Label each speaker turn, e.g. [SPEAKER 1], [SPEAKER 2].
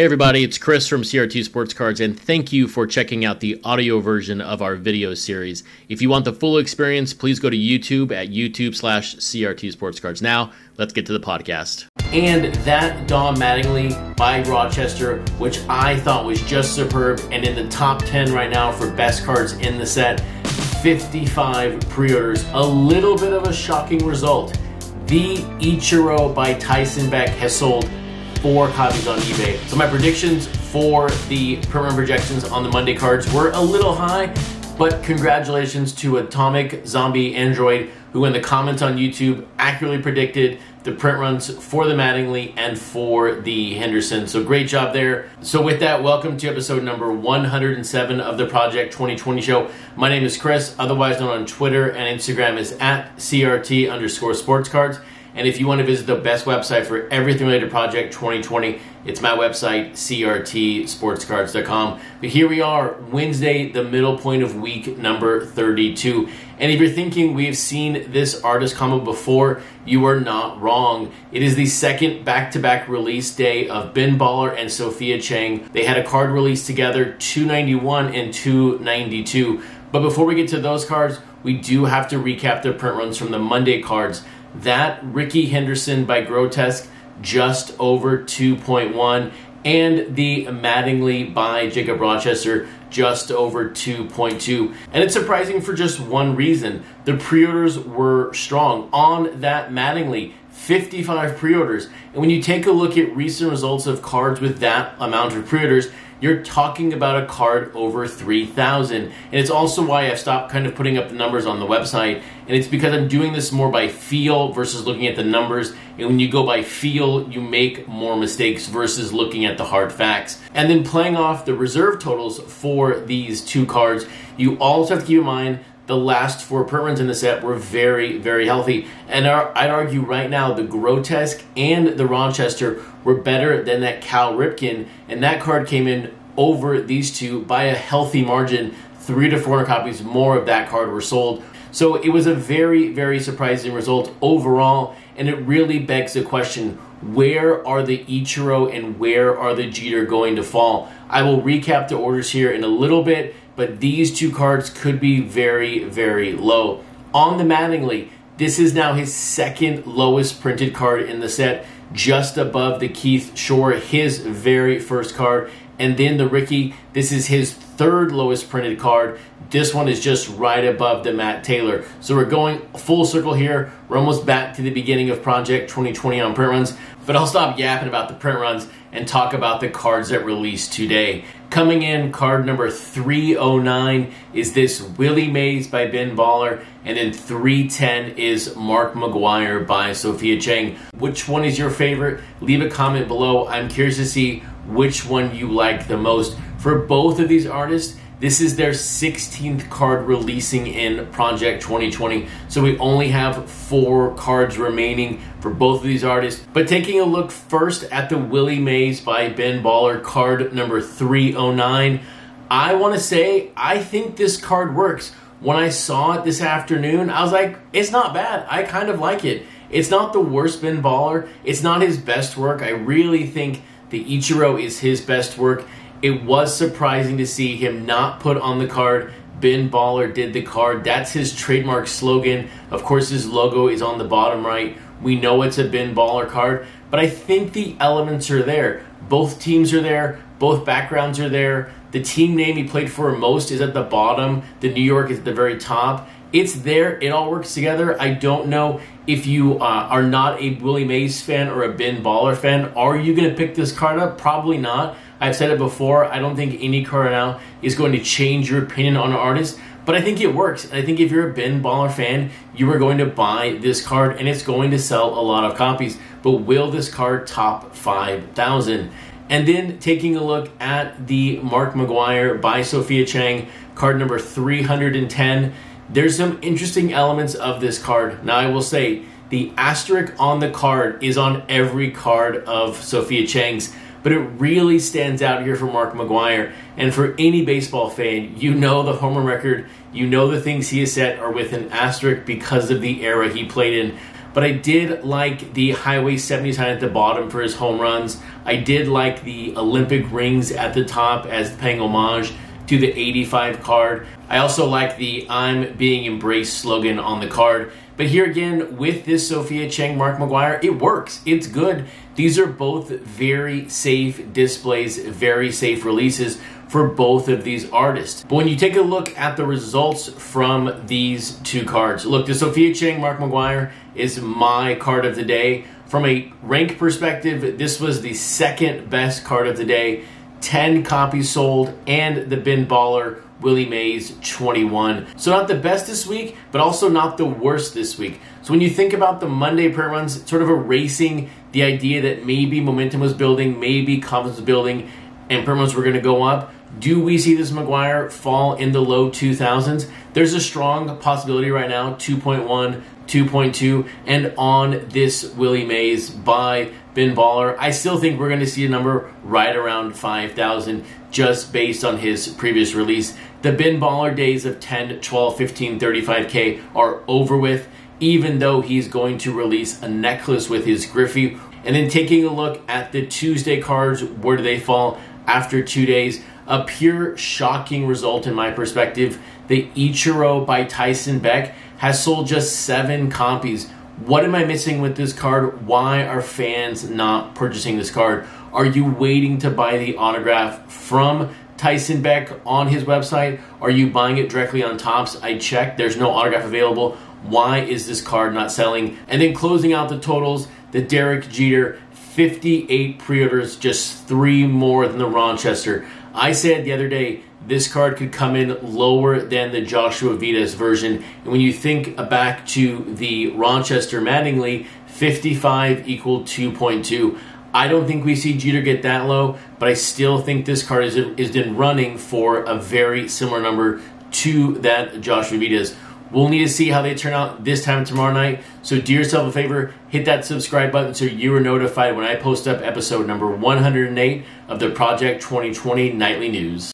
[SPEAKER 1] Hey everybody, it's Chris from CRT Sports Cards, and thank you for checking out the audio version of our video series. If you want the full experience, please go to YouTube at YouTube slash CRT Sports Cards. Now, let's get to the podcast. And that Don Mattingly by Rochester, which I thought was just superb and in the top 10 right now for best cards in the set. 55 pre-orders. A little bit of a shocking result. The Ichiro by Tyson Beck has sold four copies on eBay. So my predictions for the permanent projections on the Monday cards were a little high, but congratulations to Atomic Zombie Android, who in the comments on YouTube accurately predicted the print runs for the Mattingly and for the Henderson. So great job there. So with that, welcome to episode number 107 of the Project 2020 show. My name is Chris, otherwise known on Twitter and Instagram is at CRT underscore sports cards. And if you want to visit the best website for everything related to Project 2020, it's my website, crtsportscards.com. But here we are, Wednesday, the middle point of week number 32. And if you're thinking we've seen this artist combo before, you are not wrong. It is the second back to back release day of Ben Baller and Sophia Chang. They had a card release together, 291 and 292. But before we get to those cards, we do have to recap the print runs from the Monday cards. That Rickey Henderson by Grotesk just over 2.1 and the Mattingly by Jacob Rochester just over 2.2. And it's surprising for just one reason. The pre-orders were strong on that Mattingly. 55 pre-orders. And when you take a look at recent results of cards with that amount of pre-orders, you're talking about a card over 3,000. And it's also why I've stopped kind of putting up the numbers on the website. And it's because I'm doing this more by feel versus looking at the numbers. And when you go by feel, you make more mistakes versus looking at the hard facts. And then playing off the reserve totals for these two cards, you also have to keep in mind the last four permanents in the set were very, very healthy. And I'd argue right now the Grotesk and the Rochester were better than that Cal Ripken. And that card came in over these two by a healthy margin. Three to 400 copies more of that card were sold. So it was a very, very surprising result overall. And it really begs the question where are the Ichiro and where are the Jeter going to fall? I will recap the orders here in a little bit but these two cards could be very, very low. On the Mattingly, this is now his second lowest printed card in the set, just above the Keith Shore, his very first card. And then the Rickey, this is his third lowest printed card. This one is just right above the Matt Taylor. So we're going full circle here. We're almost back to the beginning of Project 2020 on print runs. But I'll stop yapping about the print runs and talk about the cards that released today. Coming in, card number 309 is this Willie Mays by Ben Baller, and then 310 is Mark McGwire by Sophia Chang. Which one is your favorite? Leave a comment below. I'm curious to see which one you like the most. For both of these artists, this is their 16th card releasing in Project 2020. So we only have four cards remaining for both of these artists. But taking a look first at the Willie Mays by Ben Baller card number 309, I want to say I think this card works. When I saw it this afternoon, I was like, it's not bad. I kind of like it. It's not the worst Ben Baller. It's not his best work. I really think the Ichiro is his best work. It was surprising to see him not put on the card. Ben Baller did the card. That's his trademark slogan. Of course, his logo is on the bottom right. We know it's a Ben Baller card, but I think the elements are there. Both teams are there, both backgrounds are there. The team name he played for most is at the bottom, the New York is at the very top. It's there, it all works together. I don't know if you uh, are not a Willie Mays fan or a Ben Baller fan. Are you going to pick this card up? Probably not. I've said it before. I don't think any card now is going to change your opinion on an artist, but I think it works. I think if you're a Ben Baller fan, you are going to buy this card and it's going to sell a lot of copies. But will this card top 5,000? And then taking a look at the Mark McGwire by Sophia Chang, card number 310. There's some interesting elements of this card. Now, I will say the asterisk on the card is on every card of Sophia Chang's but it really stands out here for Mark McGwire. And for any baseball fan, you know the home run record, you know the things he has set are with an asterisk because of the era he played in. But I did like the Highway 70 sign at the bottom for his home runs. I did like the Olympic rings at the top as paying homage to the 85 card. I also like the I'm being embraced slogan on the card. But here again, with this Sophia Chang Mark McGwire, it works. It's good. These are both very safe displays, very safe releases for both of these artists. But when you take a look at the results from these two cards, look, the Sophia Chang Mark McGwire is my card of the day. From a rank perspective, this was the second best card of the day. 10 copies sold, and the Ben Baller Willie Mays 21. So not the best this week, but also not the worst this week. So when you think about the Monday prayer runs, sort of erasing the idea that maybe momentum was building, maybe confidence was building, and runs were going to go up. Do we see this McGwire fall in the low 2000s? There's a strong possibility right now, 2.1, 2.2, and on this Willie Mays by Ben Baller. I still think we're going to see a number right around 5,000 just based on his previous release. The Ben Baller days of 10, 12, 15, 35K are over with, even though he's going to release a necklace with his Griffey. And then taking a look at the Tuesday cards, where do they fall after two days? A pure shocking result in my perspective. The Ichiro by Tyson Beck has sold just seven copies. What am I missing with this card? Why are fans not purchasing this card? Are you waiting to buy the autograph from Tyson Beck on his website? Are you buying it directly on Topps? I checked, there's no autograph available. Why is this card not selling? And then closing out the totals, the Derek Jeter 58 pre orders, just three more than the Rochester. I said the other day this card could come in lower than the Joshua Vides version. And when you think back to the Rochester Mattingly, 55 equal 2.2. I don't think we see Jeter get that low, but I still think this card is, is in running for a very similar number to that Joshua Vides. We'll need to see how they turn out this time tomorrow night. So do yourself a favor, hit that subscribe button so you are notified when I post up episode number 108 of the Project 2020 Nightly News.